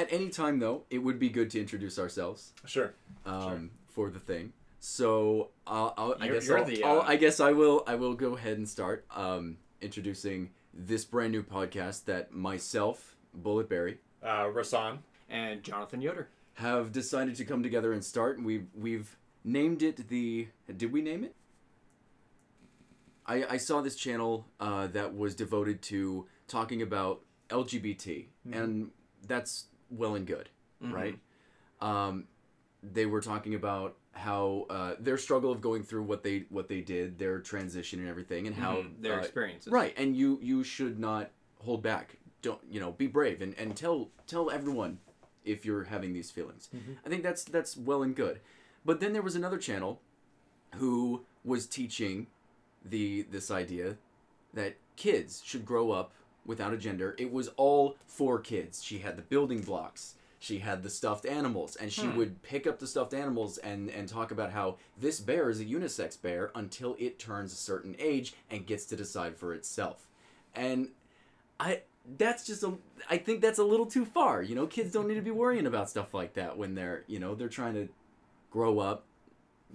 at any time though, it would be good to introduce ourselves Sure. um, for the thing. So I'll, I'll, I guess I'll, the, I'll- uh, I guess I will I will go ahead and start um, introducing this brand new podcast that myself, Bulletberry, Uh, Rasan. And Jonathan Yoder. have decided to come together and start. And we've we've named it the. Did we name it? I I saw this channel uh, that was devoted to talking about LGBT, and that's well and good, Mhm. right? Um, they were talking about how uh, their struggle of going through what they what they did, their transition and everything, and how Mhm. their uh, experiences. Right, and you you should not hold back. Don't you know? Be brave and, and tell tell everyone if you're having these feelings. I think that's that's well and good. But then there was another channel who was teaching the this idea that kids should grow up without a gender. It was all for kids. She had the building blocks. She had the stuffed animals, and she Hmm. would pick up the stuffed animals and, and talk about how this bear is a unisex bear until it turns a certain age and gets to decide for itself. And I that's just a I think that's a little too far. You know, kids don't need to be worrying about stuff like that when they're you know they're trying to grow up,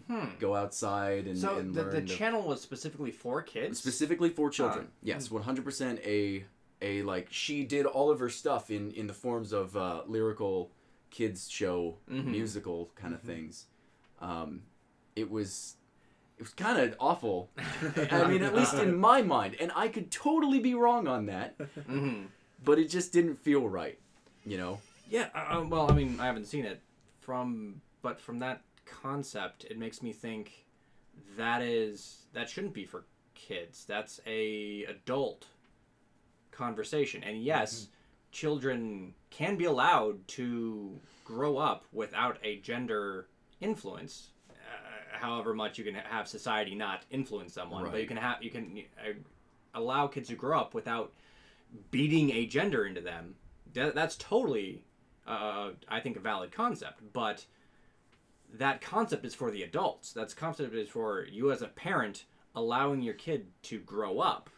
Hmm. go outside, and, So and the, the to- channel was specifically for kids. specifically for children. Ah. yes, one hundred percent a a like she did all of her stuff in in the forms of uh, lyrical kids show Mhm. musical kind of things. Um, it was it was kind of awful. I mean, at least in my mind, and I could totally be wrong on that, hmm but it just didn't feel right. You know. Yeah. Uh, uh, well, I mean, I haven't seen it from, but from that concept, it makes me think that is that shouldn't be for kids. That's a adult conversation, and yes, children can be allowed to grow up without a gender influence. Uh, however much you can have society not influence someone, but you can have you can uh, allow kids to grow up without beating a gender into them. That, that's totally, uh, I think, a valid concept. But that concept is for the adults. That concept is for you as a parent allowing your kid to grow up,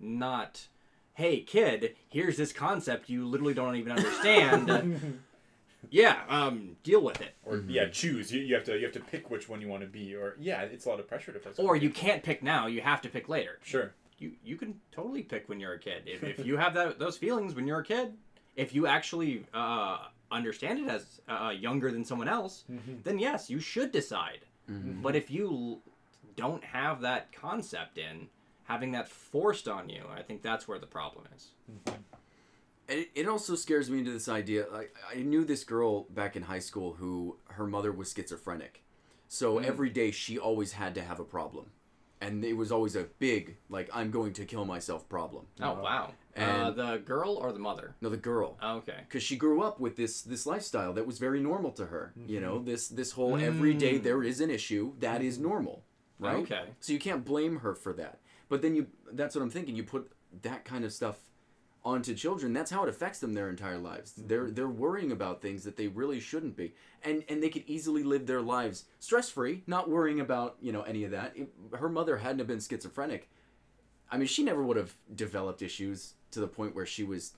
not. Hey kid, here's this concept you literally don't even understand. yeah, um, deal with it. Or yeah, choose. You, you have to you have to pick which one you want to be. Or yeah, it's a lot of pressure to put. Or you can't pick now; you have to pick later. Sure. you you can totally pick when you're a kid. If, if you have that those feelings when you're a kid, if you actually uh, understand it as uh, younger than someone else, then yes, you should decide. But if you l- don't have that concept in, having that forced on you, I think that's where the problem is. And it, it also scares me into this idea. Like I knew this girl back in high school who her mother was schizophrenic, so every day she always had to have a problem, and it was always a big like I'm going to kill myself problem. Oh wow! uh, the girl or the mother? No, the girl, Okay. because she grew up with this this lifestyle that was very normal to her. You know, this this whole every day Mm. there is an issue that is normal, right? Okay. So you can't blame her for that. But then you that's what I'm thinking. You put that kind of stuff onto children, that's how it affects them their entire lives. They're mm-hmm. they're worrying about things that they really shouldn't be. And and they could easily live their lives stress-free, not worrying about, you know, any of that. If her mother hadn't have been schizophrenic, I mean, she never would have developed issues to the point where she was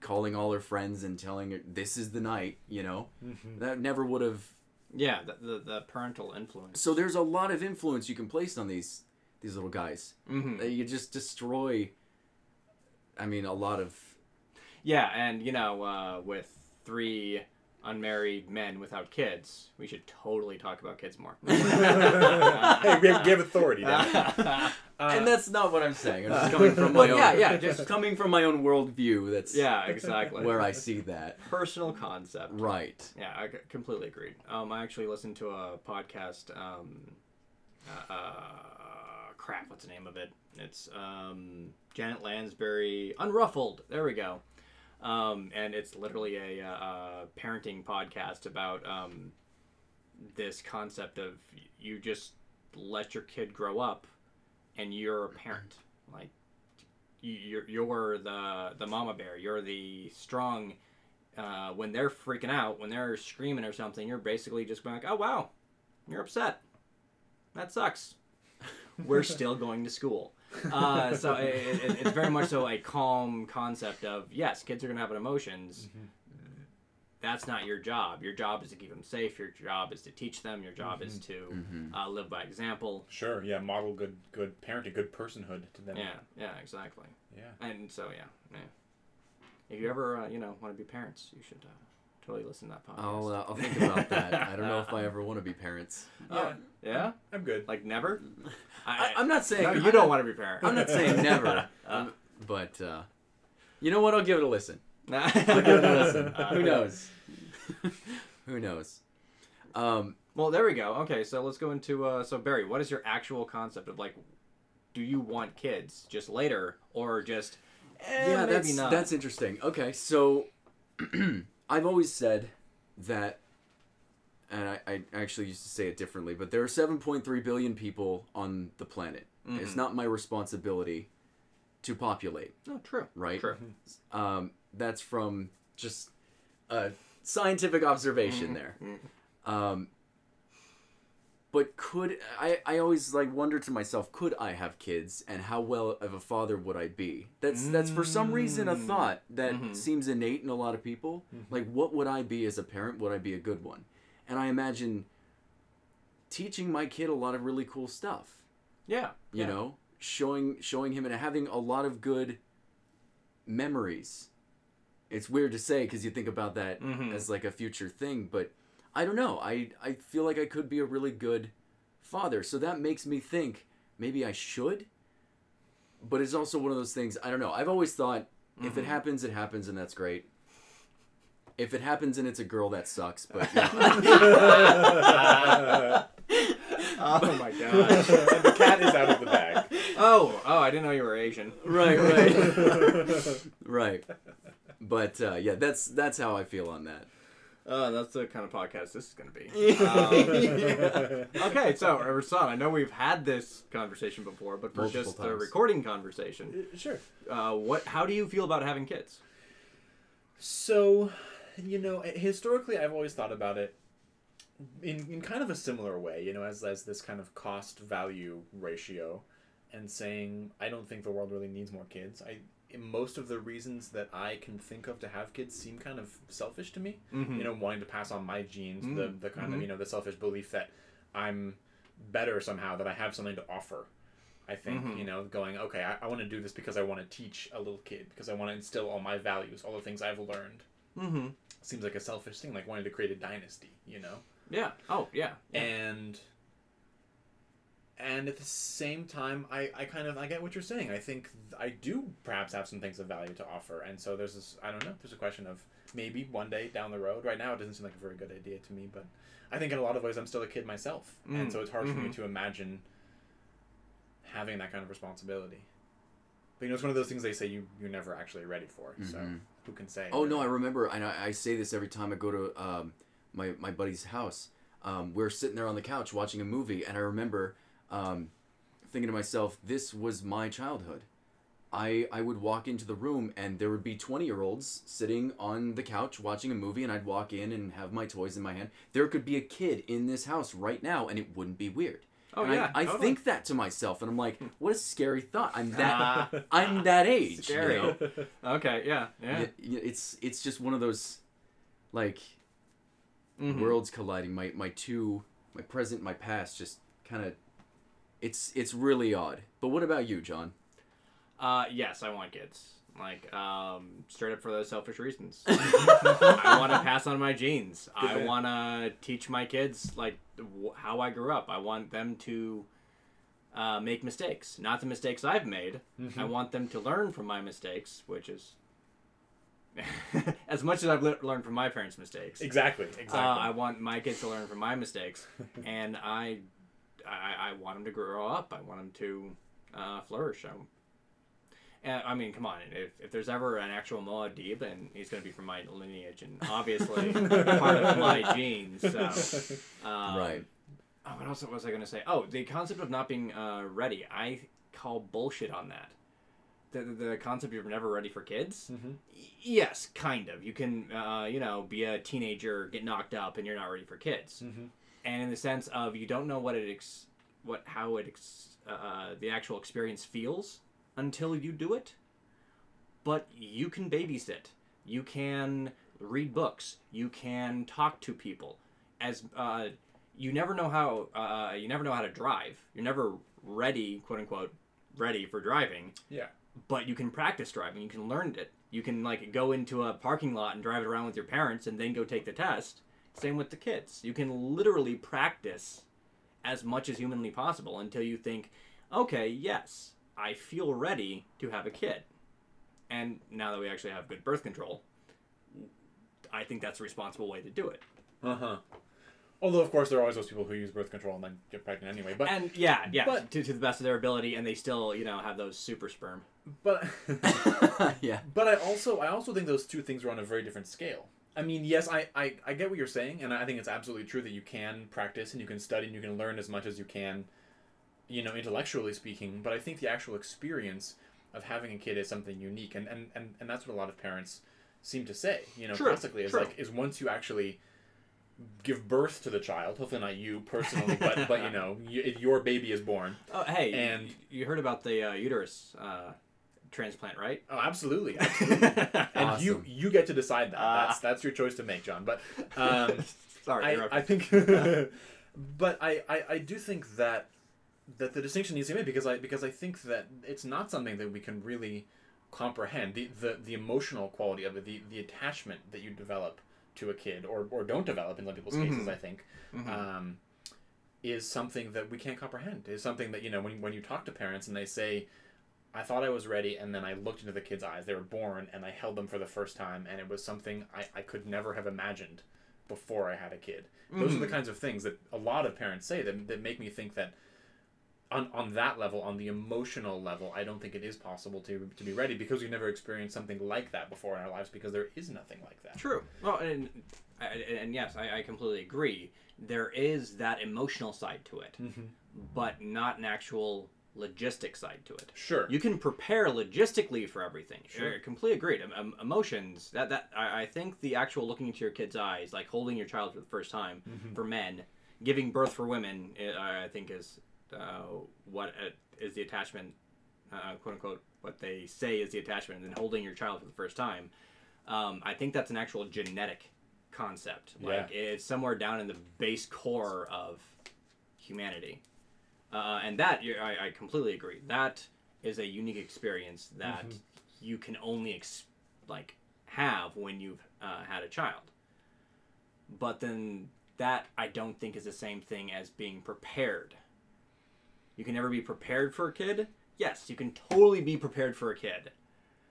calling all her friends and telling her this is the night, you know. Mm-hmm. That never would have Yeah, the, the the parental influence. so there's a lot of influence you can place on these these little guys. hmm Uh, You just destroy. I mean, a lot of. Yeah, and you know, uh, with three unmarried men without kids, we should totally talk about kids more. hey, we have, give authority. Then. and that's not what I'm saying. I'm just coming from my Well, own. yeah, yeah, just- coming from my own worldview. That's yeah, exactly. where I see that. personal concept. Right. Yeah, I completely agreed. Um, I actually listened to a podcast. Um, uh, uh, crap, what's the name of it? It's um, Janet Lansbury, Unruffled. There we go. Um, and it's literally a, uh, uh parenting podcast about um, this concept of you just let your kid grow up, and you're a parent. Like you- you're you're the the mama bear. You're the strong uh, when they're freaking out, when they're screaming or something, you're basically just going like, "Oh wow, you're upset. That sucks. We're still going to school." Uh, so it, it, it's very much so a calm concept of yes, kids are gonna have emotions. that's not your job. Your job is to keep them safe. Your job is to teach them. Your job is to Mhm. uh, live by example. Sure. Yeah. Model good good parenting, good personhood to them. Yeah, yeah, exactly. Yeah. And so yeah, yeah. If you ever uh, you know want to be parents, you should uh, totally listen to that podcast. I'll uh, I'll think about that. I don't know if I ever want to be parents. Oh, yeah, I'm good. like never. I, I'm not saying no, I'm you don't not- want to be parent. I'm not saying never, Uh, I'm- but uh, you know what? I'll give it a listen. I'll I'll give it a listen. Who knows? Who knows? Um, Well, there we go. Okay, so let's go into uh, so Barry, what is your actual concept of like, do you want kids just later or just eh, yeah, maybe that's not? that's interesting. Okay, so I've always said that, and I, I actually used to say it differently, but there are 7.3 billion people on the planet. It's Mhm. not my responsibility to populate, no true, right? true. Um, that's from just a scientific observation there. Mhm. Um, but could I? I always like wonder to myself, could I have kids, and how well of a father would I be? That's that's for some reason a Mm. thought that Mhm. seems innate in a lot of people. Like, what would I be as a parent? Would I be a good one? And I imagine teaching my kid a lot of really cool stuff. Yeah, You yeah. know, showing showing him and having a lot of good memories. It's weird to say because you think about that Mhm. as like a future thing, but I don't know. I I feel like I could be a really good father, so that makes me think maybe I should. But it's also one of those things. I don't know. I've always thought if it Mhm. happens, it happens, and that's great. If it happens and it's a girl, that sucks. But Oh my gosh. the cat is out of the bag. oh, oh, I didn't know you were Asian. right, right, right. But uh, yeah, that's that's how I feel on that. Uh, that's the kind of podcast this is going to be. Um, Yeah. okay, so Rasan, I know we've had this conversation before, but for Multiple just the times. recording conversation, sure. uh, what? How do you feel about having kids? So, you know, historically, I've always thought about it in, in kind of a similar way, you know, as, as this kind of cost value ratio, and saying, I don't think the world really needs more kids. I most of the reasons that I can think of to have kids seem kind of selfish to me. Mm-hmm. You know, wanting to pass on my genes, the Mm, the kind mhm. of you know the selfish belief that I'm better somehow, that I have something to offer. I think Mhm. you know, going okay, I, I want to do this because I want to teach a little kid because I want to instill all my values, all the things I've learned Mm-hmm. seems like a selfish thing, like wanting to create a dynasty, you know? Yeah. Oh, yeah. yeah. And and at the same time, I, I kind of I get what you're saying. I think th- I do perhaps have some things of value to offer, and so there's this I don't know. There's a question of maybe one day down the road. Right now, it doesn't seem like a very good idea to me, but I think in a lot of ways I'm still a kid myself, and Mm, so it's hard for me mhm. to imagine having that kind of responsibility. But you know, it's one of those things they say you you're never actually ready for. So Mhm. who can say? Oh no, I remember, and I, I say this every time I go to um, my my buddy's house. Um, we're sitting there on the couch watching a movie, and I remember um, thinking to myself, "This was my childhood." I I would walk into the room, and there would be twenty year olds sitting on the couch watching a movie, and I'd walk in and have my toys in my hand. There could be a kid in this house right now, and it wouldn't be weird. Oh And yeah. I, I totally. think that to myself, and I'm like, "What a scary thought." I'm that I'm that age. Scary. You know? okay. Yeah. Yeah. It's it's just one of those like Mhm. worlds colliding my my two my present my past just kind of it's it's really odd but what about you john Uh, yes, I want kids. Like, um, straight up for those selfish reasons. I want to pass on my genes. I want to teach my kids like w- how I grew up. I want them to uh, make mistakes, not the mistakes I've made. I want them to learn from my mistakes, which is as much as I've le- learned from my parents' mistakes. exactly, exactly. Uh, I want my kids to learn from my mistakes, and I, I, I want him to grow up. I want him to uh, flourish. I, and, I mean, come on. If, if there's ever an actual Muad'Dib, then he's going to be from my lineage, and obviously part of my genes. So, um, right Oh, what else was I going to say? Oh, the concept of not being uh, ready. I call bullshit on that. The, the, the concept of never ready for kids. Mhm. Y- Yes, kind of. You can, uh, you know, be a teenager, get knocked up, and you're not ready for kids. Mhm. And in the sense of you don't know what it, ex- what how it, ex- uh, the actual experience feels until you do it. But you can babysit. You can read books. You can talk to people. As uh, you never know how uh, you never know how to drive. You're never ready, quote unquote, ready for driving. Yeah. But you can practice driving. You can learn it. You can like go into a parking lot and drive it around with your parents, and then go take the test. Same with the kids. You can literally practice as much as humanly possible until you think, okay, yes, I feel ready to have a kid. And now that we actually have good birth control, I think that's a responsible way to do it. Uh huh. Although, of course, there are always those people who use birth control and then get pregnant anyway. But And yeah, yeah, But- to, to the best of their ability, and they still, you know, have those super sperm. but yeah. but I also I also think those two things are on a very different scale. I mean, yes, I, I, I get what you're saying, and I think it's absolutely true that you can practice and you can study and you can learn as much as you can, you know, intellectually speaking. But I think the actual experience of having a kid is something unique, and, and, and, and that's what a lot of parents seem to say. You know, True, classically, is true. like is once you actually give birth to the child, hopefully not you personally, but but you know, y your baby is born. Oh, hey, And- and you heard about the uh, uterus uh, transplant, right? Oh, absolutely, absolutely. and you Awesome. you get to decide that. Ah. that's that's your choice to make, John. But um, Sorry, I. I think, but I, I, I do think that that the distinction needs to be made because I because I think that it's not something that we can really comprehend the the, the emotional quality of it, the the attachment that you develop to a kid or, or don't develop in some people's cases. I think Mhm. um, is something that we can't comprehend. Is something that you know when when you talk to parents and they say. I thought I was ready, and then I looked into the kids' eyes. They were born, and I held them for the first time, and it was something I, I could never have imagined before I had a kid. Those are the Mhm. kinds of things that a lot of parents say that, that make me think that on, on that level, on the emotional level, I don't think it is possible to, to be ready because we've never experienced something like that before in our lives because there is nothing like that. True. Well, and and, and yes, I, I completely agree. There is that emotional side to it, Mm-hmm. but not an actual logistic side to it. Sure. You can prepare logistically for everything. Sure. Uh, completely agreed. Em- em- emotions. That that I, I think the actual looking into your kid's eyes, like holding your child for the first time, Mhm. for men, giving birth for women, i I think is uh, what uh, is the attachment, uh, quote unquote, what they say is the attachment, and then holding your child for the first time. Um, I think that's an actual genetic concept. Like it's somewhere down in the base core of humanity. Uh, and that I, I completely agree. That is a unique experience that Mhm. you can only ex- like have when you've uh, had a child. But then that I don't think is the same thing as being prepared. You can never be prepared for a kid. Yes, you can totally be prepared for a kid.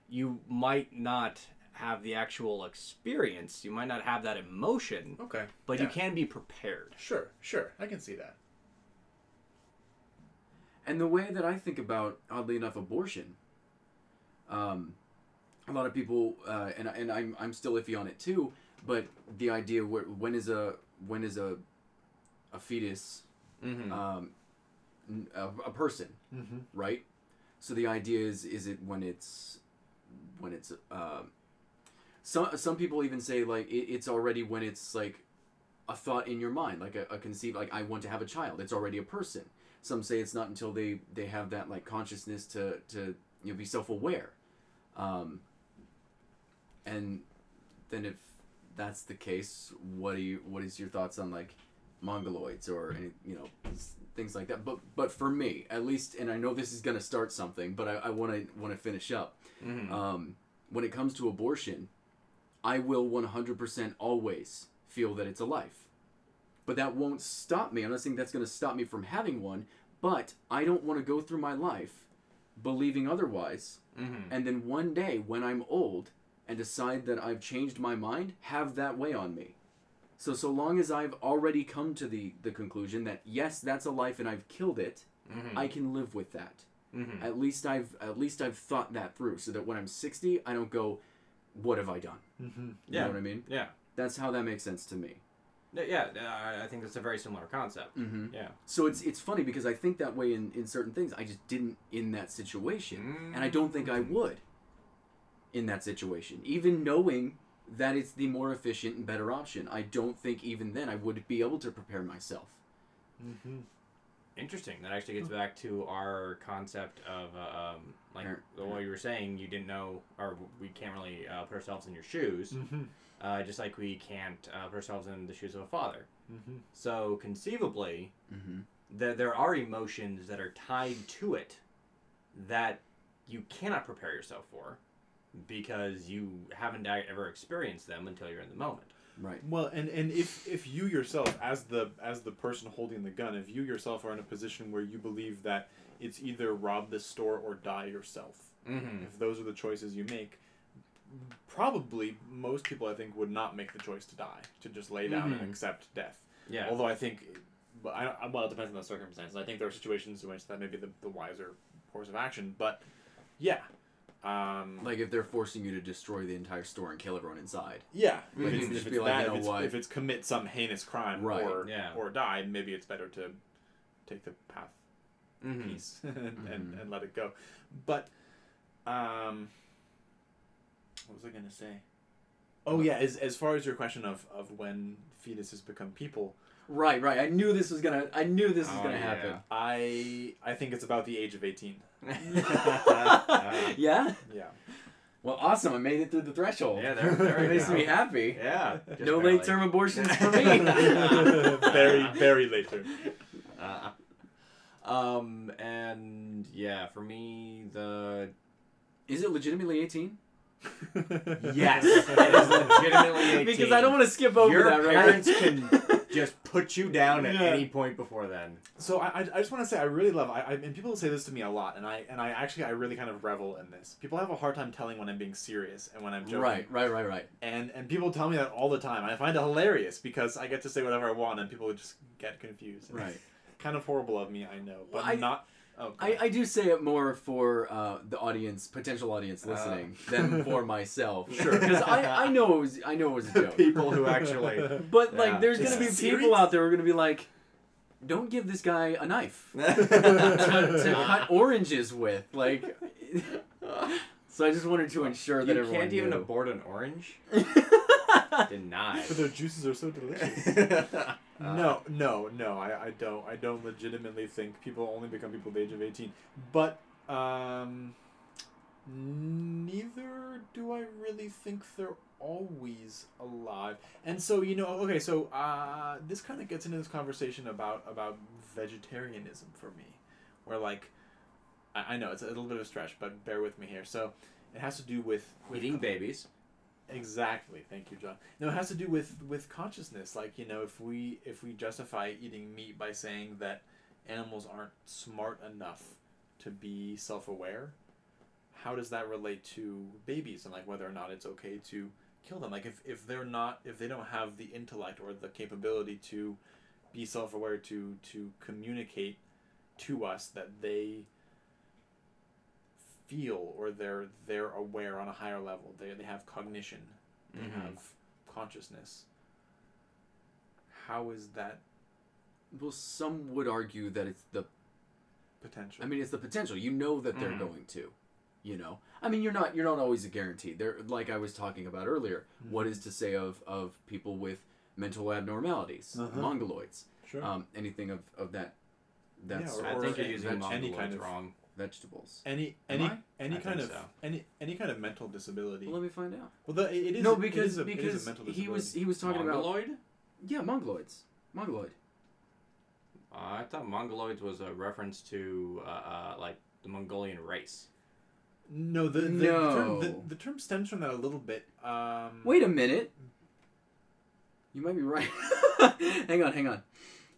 You might not have the actual experience. You might not have that emotion, Okay. but you can be prepared. Sure, sure. I can see that. And the way that I think about, oddly enough, abortion, um, a lot of people, uh, and and I'm I'm still iffy on it too. But the idea where when is a when is a a fetus Mm-hmm. um, a, a person, mm-hmm. right? So the idea is is it when it's when it's um some some people even say like it, it's already when it's like a thought in your mind like a, a conceive like I want to have a child it's already a person some say it's not until they they have that like consciousness to to you know be self-aware. Um and then if that's the case what do you what is your thoughts on like mongoloids or any you know things like that? But but for me at least and i know this is going to start something but i want to want to finish up. Mm-hmm. um, when it comes to abortion i will 100% always feel that it's a life but that won't stop me i'm not saying that's going to stop me from having one but i don't want to go through my life believing otherwise Mm-hmm. and then one day when I'm old and decide that I've changed my mind, have that weigh on me. So so long as I've already come to the the conclusion that yes, that's a life and I've killed it, Mm-hmm. I can live with that. mm-hmm. At least I've at least I've thought that through so that when I'm 60, I don't go what have I done? Mm-hmm. You Yeah. know what I mean? Yeah. That's how that makes sense to me. Yeah, I- think that's a very similar concept. Mhm. Yeah. So it's it's funny because I think that way in in certain things. I just didn't in that situation. and I don't think I would in that situation. Even knowing that it's the more efficient and better option, I don't think even then I would be able to prepare myself. Mm-hmm. Interesting. That actually gets back to our concept of uh, um, like Parent- the way you were saying. You didn't know, or we can't really uh, put ourselves in your shoes. Mm-hmm. uh, just like we can't uh, put ourselves in the shoes of a father. Mm-hmm. So conceivably, Mm-hmm. there there are emotions that are tied to it that you cannot prepare yourself for because you haven't ever experienced them until you're in the moment. Right. Well, and and if if you yourself, as the as the person holding the gun, if you yourself are in a position where you believe that it's either rob this store or die yourself, Mm-hmm. if those are the choices you make, probably most people I think would not make the choice to die, to just lay down Mhm. and accept death. Yeah. Although I think, but I well, it depends on the circumstances. I think there are situations in which that may be the, the wiser course of action. But yeah, um, Like if they're forcing you to destroy the entire store and kill everyone inside. yeah, Like, if it's, just if be it's like, that, you if know it's, if it's commit some heinous crime Right, or yeah. or die, maybe it's better to take the path Mhm. peace and, and, Mhm. and let it go. But um, what was I gonna say? Oh yeah, as, as far as your question of, of when fetuses become people, Right, right. I knew this was gonna. I knew this was Oh, gonna yeah. happen. I I think it's about the age of eighteen. yeah. Yeah. Well, awesome. I made it through the threshold. Yeah, there, there It makes go. me happy. Yeah. just no late term abortions for me. very very late term. Uh, um, and yeah, for me, the Is it legitimately 18? Yes, it is legitimately 18. Because I don't want to skip over Your that, right? parents can just put you down at Yeah. any point before then. So I, I, just want to say I really love I, I and people say this to me a lot and I and I actually I really kind of revel in this. People have a hard time telling when I'm being serious and when I'm joking. Right, right, right, right. And and people tell me that all the time. I find it hilarious because I get to say whatever I want and people just get confused. And Right. kind of horrible of me, I know, but Well, I- not. Oh, go I. I do say it more for uh, the audience, potential audience Uh. listening, than for myself. Sure. Because I, I know it was I know it was a joke. People who actually. But Yeah. like, there's gonna be people serious? out there who are gonna be like, "Don't give this guy a knife to, to to cut oranges with." Like, so I just wanted to ensure that you everyone can't even knew. abort an orange. Denied. But their juices are so delicious. Uh, no, no, no. I, I don't. I don't legitimately think people only become people at the age of eighteen. But um, neither do I really think they're always alive. And so you know, okay, so uh, this kind of gets into this conversation about about vegetarianism for me, where like, I, I know it's a little bit of a stretch, but bear with me here. So it has to do with, with Eating babies. Exactly. Thank you, John. No, it has to do with with consciousness. Like you know, if we if we justify eating meat by saying that animals aren't smart enough to be self aware, how does that relate to babies and like whether or not it's okay to kill them? Like if if they're not if they don't have the intellect or the capability to be self aware to to communicate to us that they feel or they're they're aware on a higher level. They they have cognition. They Mhm. have consciousness. How is that Well, some would argue that it's the. potential? I mean, it's the potential. You know that they're Mhm. going to. You know. I mean, you're not. You're not always a guarantee. There, like I was talking about earlier. What is to say of of people with mental abnormalities, Uh-huh. mongoloids, sure. um, anything of of that. That Yeah, sort I of think you're using any mongoloids kind of- wrong. Vegetables. any am any I? any I kind think of so. any any kind of mental disability. Well, let me find out. Well, the, it is no, it because is a, it is a because mental he was he was talking about Mongoloid? yeah mongoloids, mongoloid. Uh, I thought Mongoloids was a reference to uh, uh, like the Mongolian race. no the the, No. term, the the term stems from that a little bit. Um, Wait a minute. You might be right. hang on, hang on.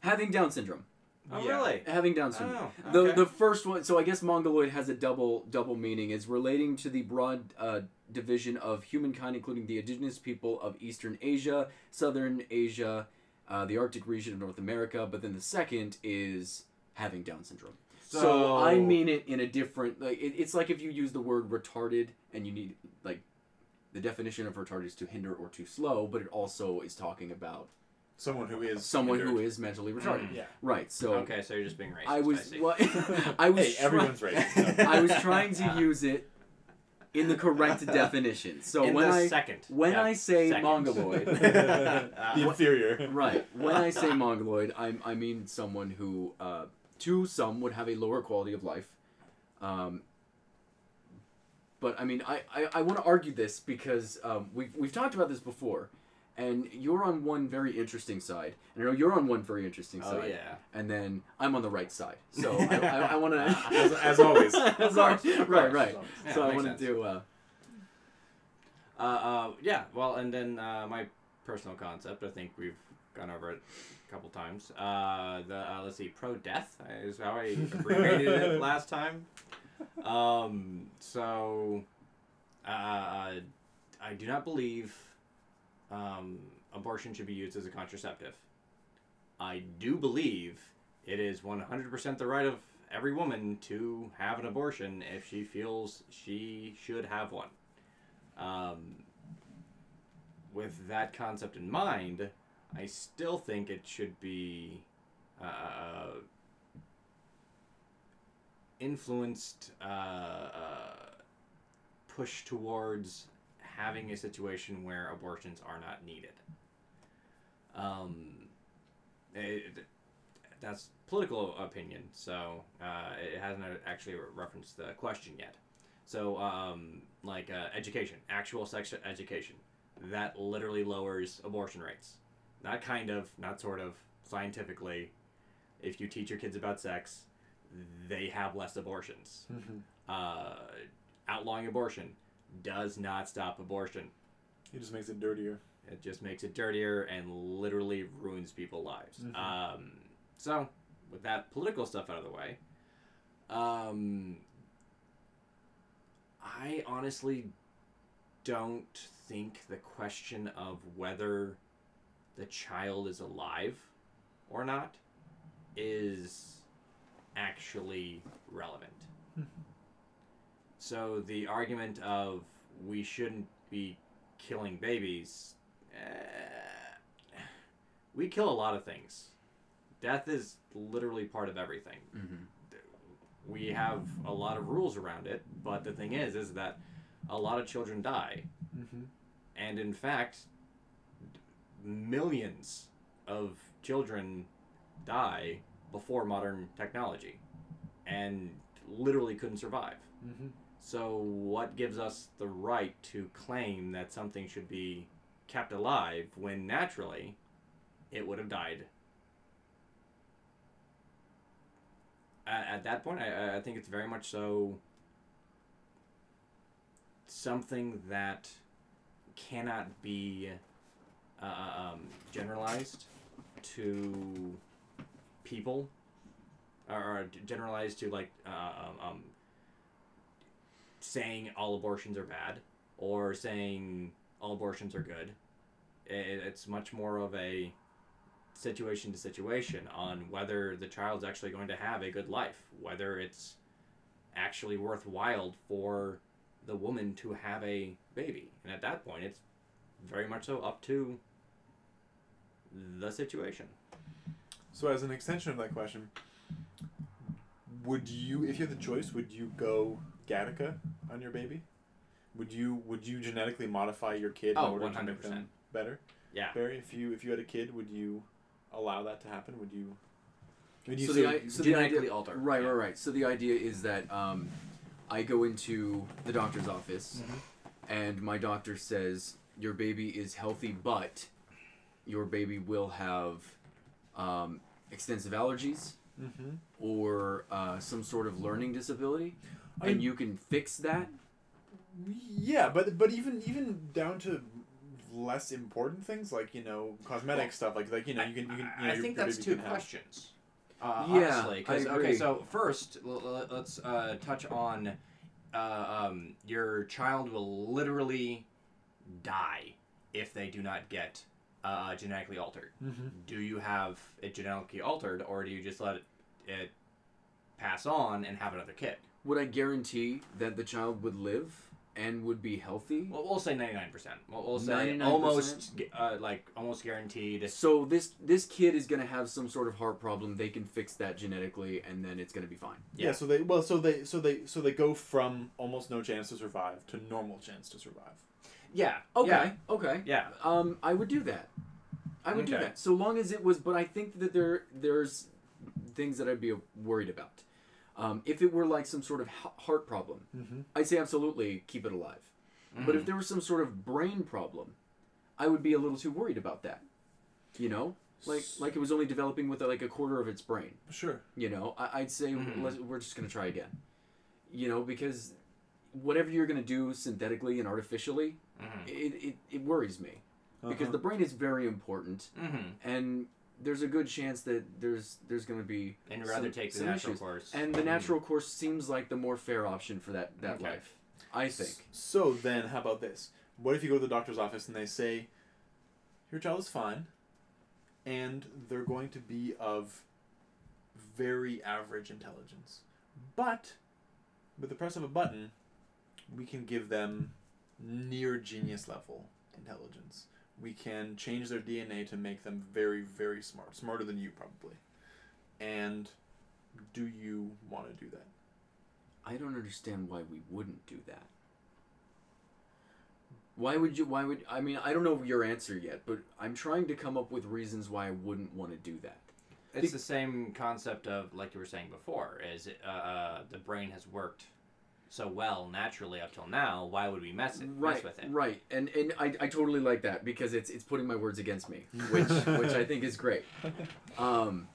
Having Down syndrome. Oh, Yeah. really? Having Down syndrome. Oh, The okay. the first one. So I guess mongoloid has a double double meaning. It's relating to the broad uh, division of humankind, including the indigenous people of Eastern Asia, Southern Asia, uh, the Arctic region of North America. But then the second is having Down syndrome. So, I mean it in a different like it, it's like if you use the word retarded and you need like the definition of retarded is to hinder or too slow, but it also is talking about someone who is someone who hindered. mentally retarded. Mm. yeah. Right. So okay, so you're just being racist. I was see. well, I was hey, try- everyone's racist. no. I was trying to use it in the correct definition. So In when the I second. when Yeah, I say second. mongoloid, the inferior. right? When I say mongoloid, I I mean someone who uh, to some would have a lower quality of life, um, but I mean, I, I, I want to argue this because um, we've, we've talked about this before, and you're on one very interesting side, and I know you're on one very interesting side. Oh side, yeah. and then I'm on the right side. So I, I, I want to. As, as always. As Of always. course, of Right, course. right. Yeah, so I want wanted sense. to. Uh, Uh, uh, yeah. Well, and then uh, my personal concept. I think we've gone over it a couple times. Uh, the uh, let's see, pro death is how I abbreviated it last time. Um, so, uh, I do not believe um, abortion should be used as a contraceptive. I do believe it is 100% the right of every woman to have an abortion if she feels she should have one. Um, with that concept in mind, I still think it should be uh, influenced, uh, uh, pushed towards having a situation where abortions are not needed. Um, it, that's political opinion, so uh, it hasn't actually referenced the question yet. So, um, like uh, education, actual sex education, that literally lowers abortion rates. Not kind of, not sort of, scientifically. If you teach your kids about sex, they have less abortions. Mhm. Uh, outlawing abortion does not stop abortion. It just makes it dirtier. It just makes it dirtier and literally ruins people's lives. Mhm. Um, so, with that political stuff out of the way, um, I honestly don't think the question of whether the child is alive or not is actually relevant. so the argument of we shouldn't be killing babies, eh, we kill a lot of things. Death is literally part of everything mhm. we have a lot of rules around it but the thing is is that a lot of children die Mm-hmm. and in fact millions of children die before modern technology and literally couldn't survive Mm-hmm. So what gives us the right to claim that something should be kept alive when naturally it would have died? At, at that point I, I think it's very much so something that cannot be uh, um, generalized to people or, or generalized to like uh, um, um, saying all abortions are bad or saying all abortions are good. It's much more of a situation to situation on whether the child's actually going to have a good life, whether it's actually worthwhile for the woman to have a baby. And at that point, it's very much so up to the situation. So, as an extension of that question, would you, if you had the choice, would you go Gattaca on your baby? Would you would you genetically modify your kid in Oh, order to make them better? Yeah. Barry, if you if you had a kid, would you allow that to happen? Would you? Would you So so, the, i- so the genetically idea, alter. Right, Yeah. right, right. So the idea is that um, I go into the doctor's office, Mm-hmm. and my doctor says your baby is healthy, but your baby will have um, extensive allergies mm-hmm. or uh, some sort of learning disability, I and mean- you can fix that. Yeah, but but even even down to less important things like you know cosmetic Well, stuff like like you know you can you can you know, I think that's two questions. Uh, Yeah, honestly, 'cause- I okay, so first l- l- let's uh, touch on uh, um, your child will literally die if they do not get uh, genetically altered. Mhm. Do you have it genetically altered, or do you just let it, it pass on and have another kid? Would I guarantee that the child would live and would be healthy? Well, we'll say ninety nine percent. We'll, we'll say 99%? almost uh, like almost guaranteed. So this this kid is gonna have some sort of heart problem. They can fix that genetically, and then it's gonna be fine. Yeah. Yeah. so they well so they so they so they go from almost no chance to survive to normal chance to survive. Yeah. Okay. Yeah. Okay. Yeah. Um, I would do that. I would do that so long as it was. But I think that there there's things that I'd be worried about. Um, if it were like some sort of heart problem, Mm-hmm. I'd say absolutely keep it alive. But if there was some sort of brain problem, I would be a little too worried about that. You know, like like it was only developing with like a quarter of its brain. Sure. You know, I, I'd say Mhm. let's, we're just gonna try again. You know, because whatever you're gonna do synthetically and artificially, Mhm. it, it, it worries me because Uh-huh. the brain is very important, Mhm. and there's a good chance that there's there's gonna be And you'd rather some- take the natural issues. course. and the mm-hmm. natural course seems like the more fair option for that that Okay. life. I think. So then, how about this? What if you go to the doctor's office and they say, "Your child is fine," and they're going to be of very average intelligence, but with the press of a button, we can give them near genius level intelligence. We can change their DNA to make them very, very smart, smarter than you probably. And do you want to do that? I don't understand why we wouldn't do that. Why would you? Why would I mean? I don't know your answer yet, but I'm trying to come up with reasons why I wouldn't want to do that. It's the same concept of like you were saying before. Is uh, uh, the brain has worked so well naturally up till now? Why would we mess it right, mess with it? right, and and I, I totally like that because it's it's putting my words against me, which which I think is great. Um,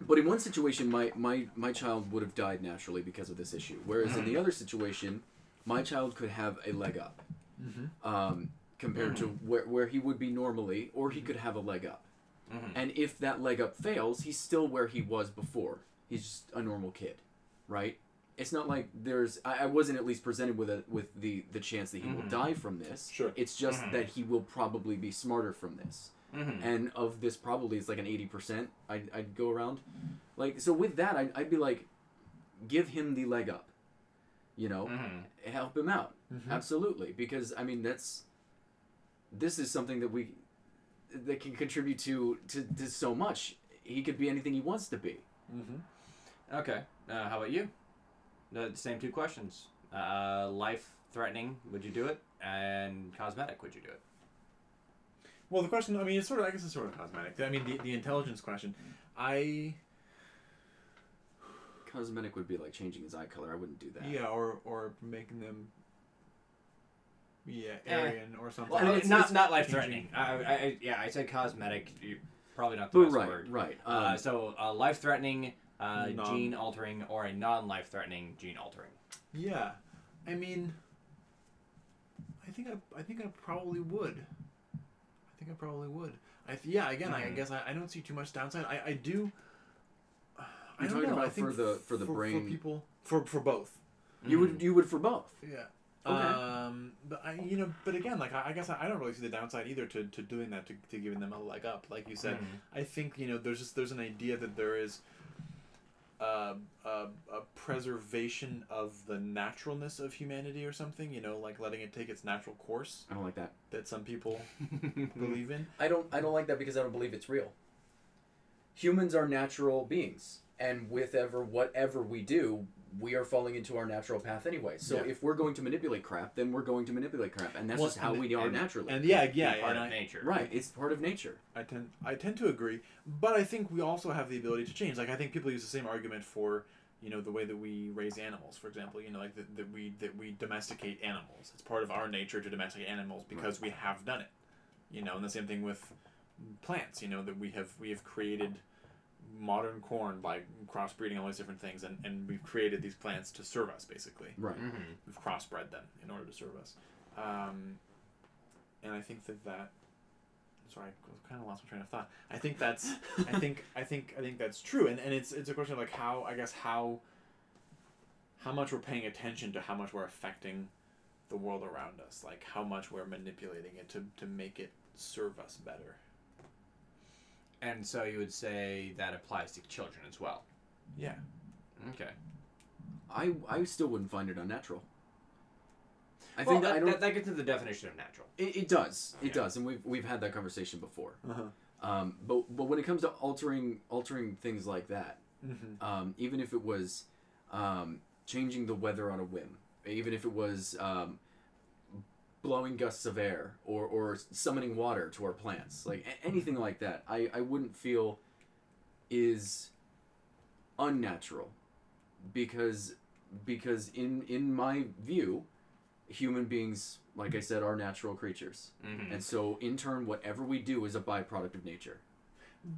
but in one situation, my my my child would have died naturally because of this issue, whereas in the other situation, my child could have a leg up. Mm-hmm. um, compared to where, where he would be normally, or he could have a leg up. Mhm. And if that leg up fails, he's still where he was before. He's just a normal kid, right? It's not like there's. I, I wasn't at least presented with a with the the chance that he will Mhm. die from this. Sure. It's just Mhm. that he will probably be smarter from this. Mhm. And of this, probably it's like an eighty percent. I'd, I'd go around, like so. With that, I'd, I'd be like, give him the leg up. You know, Mhm. help him out. Mhm. Absolutely, because I mean that's this is something that we that can contribute to to, to so much. He could be anything he wants to be. Mm-hmm. Okay. Uh, how about you? The same two questions. Uh, life threatening, would you do it? And cosmetic, would you do it? Well, the question, I mean, it's sort of, I guess it's sort of cosmetic. I mean, the, the intelligence question, I, Cosmetic would be like changing his eye color. I wouldn't do that. yeah, or, or making them, yeah, Eh. Aryan or something. Well, I mean, it's, it's- not it's not life threatening. I, I, I, yeah, I said cosmetic. You, probably not the But best right, word. right. Uh, Um, so uh, life threatening, uh, Non- gene altering, or a non life threatening gene altering. Yeah, I mean, I think I, I think I probably would. I think I probably would. I th- yeah, again, I, I Mhm. guess I, I don't see too much downside. I, I do. I You're don't talking know. I about think for the- for the for brain- people for for both. you would you would for both. Yeah. Okay. Um, but I, you know, but again, like I, I guess I, I don't really see the downside either to, to doing that to, to giving them a leg up. Like you said, Mhm. I think you know there's just there's an idea that there is uh, a, a preservation of the naturalness of humanity or something. You know, like letting it take its natural course I don't like that. that some people believe in. I don't I don't like that because I don't believe it's real. Humans are natural beings, and with ever whatever we do, we are falling into our natural path anyway. So Yeah. if we're going to manipulate crap, then we're going to manipulate crap, and that's Well, just how and- we are and- naturally. And yeah, yeah, part and of I, nature. right, it's part of nature. I tend I tend to agree, but I think we also have the ability to change. Like I think people use the same argument for you know the way that we raise animals, for example. You know, like that, that we that we domesticate animals. It's part of our nature to domesticate animals because we have done it. You know, and the same thing with plants. You know that we have we have created modern corn by crossbreeding all these different things, and, and we've created these plants to serve us basically. Right. Mhm. We've crossbred them in order to serve us. Um, and I think that that. Sorry, I kind of lost my train of thought. I think that's. I think. I think. I think that's true, and, and it's it's a question of like how I guess how. How much we're paying attention to how much we're affecting, the world around us, like how much we're manipulating it to to make it serve us better. And so you would say that applies to children as well. Yeah. Okay. I I still wouldn't find it unnatural. I well, think that, that, I don't. that, that gets into the definition of natural. it, it does. It Yeah. does, and we've we've had that conversation before. Uh-huh. Um, but but when it comes to altering altering things like that, Mm-hmm. um, even if it was um, changing the weather on a whim, even if it was um, blowing gusts of air or, or summoning water to our plants, like a- anything like that, I, I wouldn't feel is unnatural. because because in in my view, human beings, like I said, are natural creatures, Mhm. and so in turn, whatever we do is a byproduct of nature.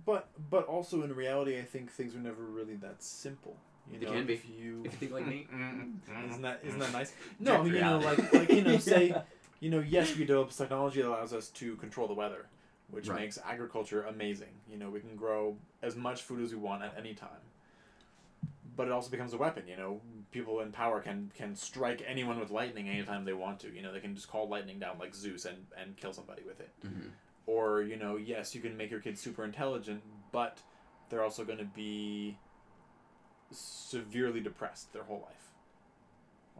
But but also in reality, I think things are never really that simple. You They know, can be. if you If you think like me, isn't that isn't that nice? No, you know, like like you know, say, you know, yes, we develop technology that allows us to control the weather, which Right. makes agriculture amazing. You know, we can grow as much food as we want at any time. But it also becomes a weapon. You know, people in power can can strike anyone with lightning anytime they want to. You know, they can just call lightning down like Zeus and and kill somebody with it. Mhm. Or you know, yes, you can make your kids super intelligent, but they're also going to be severely depressed their whole life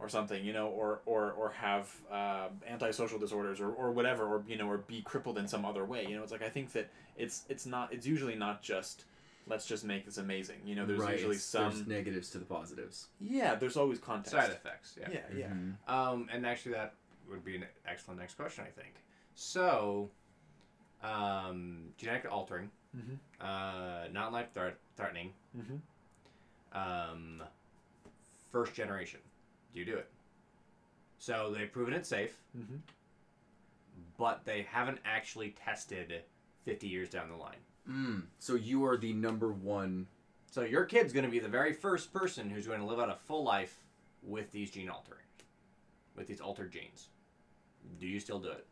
or something you know or or or have uh, antisocial disorders or, or whatever or you know or be crippled in some other way you know it's like i think that it's it's not it's usually not just let's just make this amazing you know there's right? usually some there's negatives to the positives. yeah there's always context Side effects. Yeah. yeah yeah Mhm. Um, and actually, that would be an excellent next question, I think. So, um, genetic altering, Mhm. uh, not life threat- threatening, mm-hmm. um, first generation. Do you do it? So they've proven it's safe, Mm-hmm. but they haven't actually tested 50 years down the line. Mm. So you are the number one. So your kid's going to be the very first person who's going to live out a full life with these gene altering, with these altered genes. Do you still do it?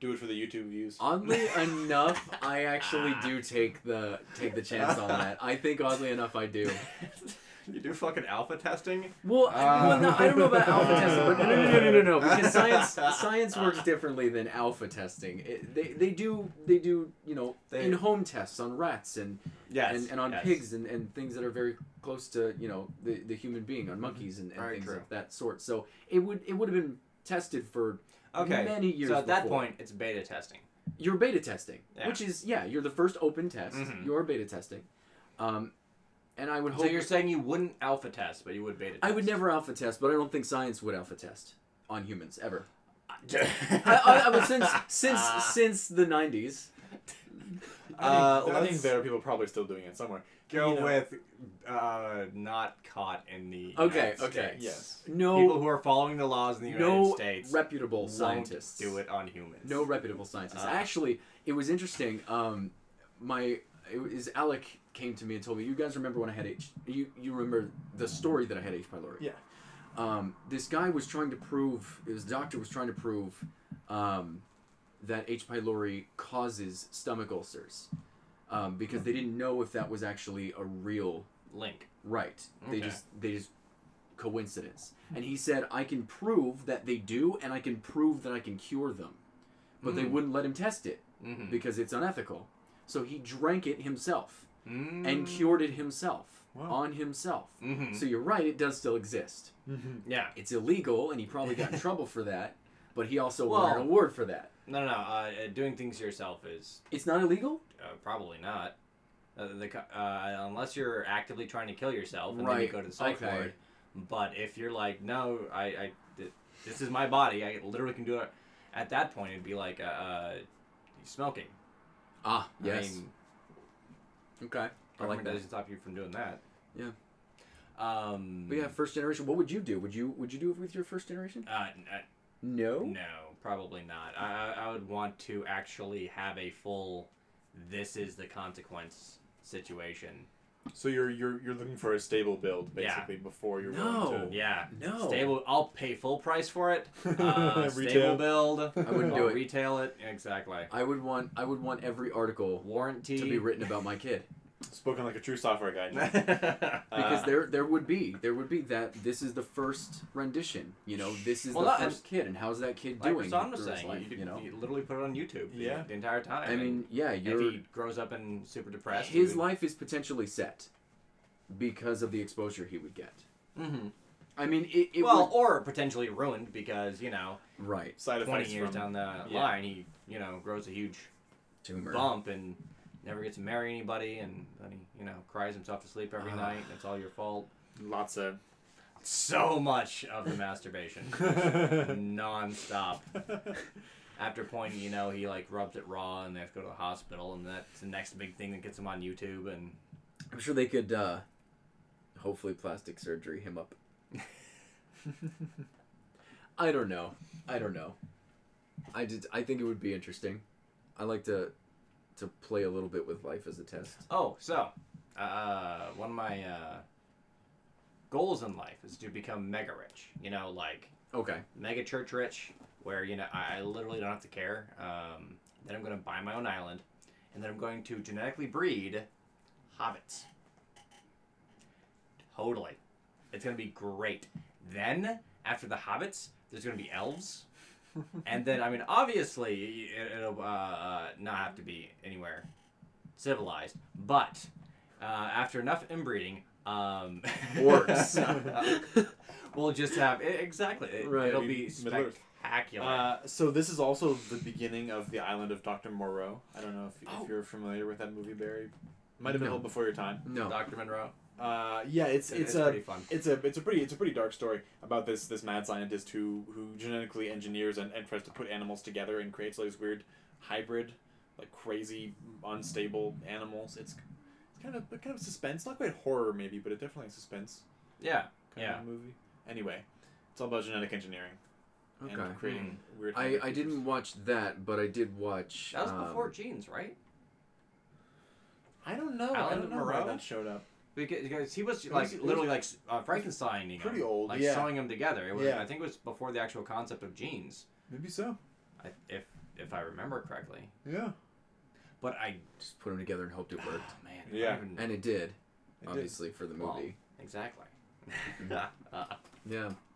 do it for the youtube views Oddly enough, I actually do take the take the chance on that. I think oddly enough, I do. you do fucking alpha testing? Well, I- well no, I don't know about alpha testing, but no, no, no, no, no, no, because science science works differently than alpha testing. It, they they do they do you know They- in home tests on rats and Yes. and, and on yes. pigs and, and things that are very close to you know the, the human being on monkeys and, and Very things true. of that sort. So it would it would have been tested for Okay. many years. so at that before. point, it's beta testing. you're beta testing, Yeah. which is yeah, you're the first open test. Mhm. You're beta testing, um, and I would So you're saying you wouldn't alpha test, but you would beta test? I would never alpha test, but I don't think science would alpha test on humans ever. I, I, I, I since since since the '90s, Uh, I think, I think there are people probably still doing it somewhere Go You know- with uh, not caught in the Okay, United okay. States. yes no People who are following the laws in the United no States reputable won't scientists do it on humans. No reputable scientists. Uh. Actually, it was interesting. Um, my it was Alec came to me and told me, "You guys remember when I had H? You you remember the story that I had H. pylori? Yeah. Um, this guy was trying to prove. His doctor was trying to prove um, that H. pylori causes stomach ulcers. Um, because they didn't know if that was actually a real link. Right. They just they just coincidence. And he said I can prove that they do and I can prove that I can cure them. But they Mm. wouldn't let him test it Mm-hmm. because it's unethical. So he drank it himself Mm. and cured it himself Wow. on himself. Mm-hmm. So you're right, it does still exist. mm-hmm. yeah. It's illegal and he probably got in trouble for that, but he also Well- won an award for that. No, no, no. Uh, doing things yourself is It's not illegal? uh, probably not. Uh, the, uh, unless you're actively trying to kill yourself, and then you go to the psych okay. ward. But if you're like, no, I, I, this is my body. I literally can do it. At that point, it'd be like uh, uh, smoking. Ah, I yes. mean, okay. I like that. doesn't stop you from doing that. Yeah. Um. But yeah, first generation. What would you do? Would you would you do it with your first generation? Uh, n- uh, No. No, probably not. I, I I would want to actually have a full, this is the consequence situation. So you're you're you're looking for a stable build Yeah. basically before you're No. willing to Yeah. No. Stable. I'll pay full price for it. Uh, stable build. I wouldn't I'll do it. Retail it exactly. I would want I would want every article Warranty. to be written about my kid spoken like a true software guy because Uh, there there would be there would be that this is the first rendition you know this is Well, the first kid and how's that kid like doing Rasan was through his saying, life, you, you know you literally put it on YouTube. the- Yeah. The, entire time. I mean yeah you're if he grows up and super depressed, his life is potentially set because of the exposure he would get hmm I mean it, it Well, would, or potentially ruined because you know, right side twenty years from down the yeah. line, he you know grows a huge tumor bump and never gets to marry anybody, and then he, you know, cries himself to sleep every night. And it's all your fault. lots of So much of the masturbation, non-stop. After point, you know, he like rubs it raw, and they have to go to the hospital, and that's the next big thing that gets him on YouTube. And I'm sure they could uh hopefully plastic surgery him up. I don't know. I don't know. I did. I think it would be interesting. I like to to play a little bit with life as a test. Oh, so uh, one of my uh, goals in life is to become mega rich. You know, like Okay. mega church rich, where you know I, I literally don't have to care. Um, then I'm going to buy my own island, and then I'm going to genetically breed hobbits. Totally, it's going to be great. Then after the hobbits, there's going to be elves, and then I mean obviously it, it'll uh, uh, not have to be anywhere civilized, but uh, after enough inbreeding, um, Orcs. we'll just have e- exactly. It, Right. It'll be Middle-earth. spectacular. Uh, so this is also the beginning of the island of Dr. Moreau. I don't know if, Oh. if you're familiar with that movie, Barry. Might have been a No. little before your time. No. Dr. Monroe. Uh, yeah, it's It's, it's, a pretty fun. it's a it's a pretty it's a pretty dark story about this this mad scientist who who genetically engineers and, and tries to put animals together and creates all these weird hybrid like crazy unstable animals. It's it's kind of a kind of suspense, not quite horror maybe, but it definitely suspense Yeah. kind Yeah. of movie. Anyway, it's all about genetic engineering Okay. and creating weird. I, I didn't watch that, but I did watch. That was um, before Genes, right? I don't know. I Alan don't know why Moreau? that showed up. Because, because he was like was- it literally like uh, Frankenstein, pretty old, like yeah. sewing them together. It was, Yeah. I think it was before the actual concept of genes, Maybe so. I, if if I remember correctly. Yeah. But I, Just put them together and hoped it oh, worked, man, Yeah. even- and it did. It did. obviously for the Well, movie. exactly. Yeah.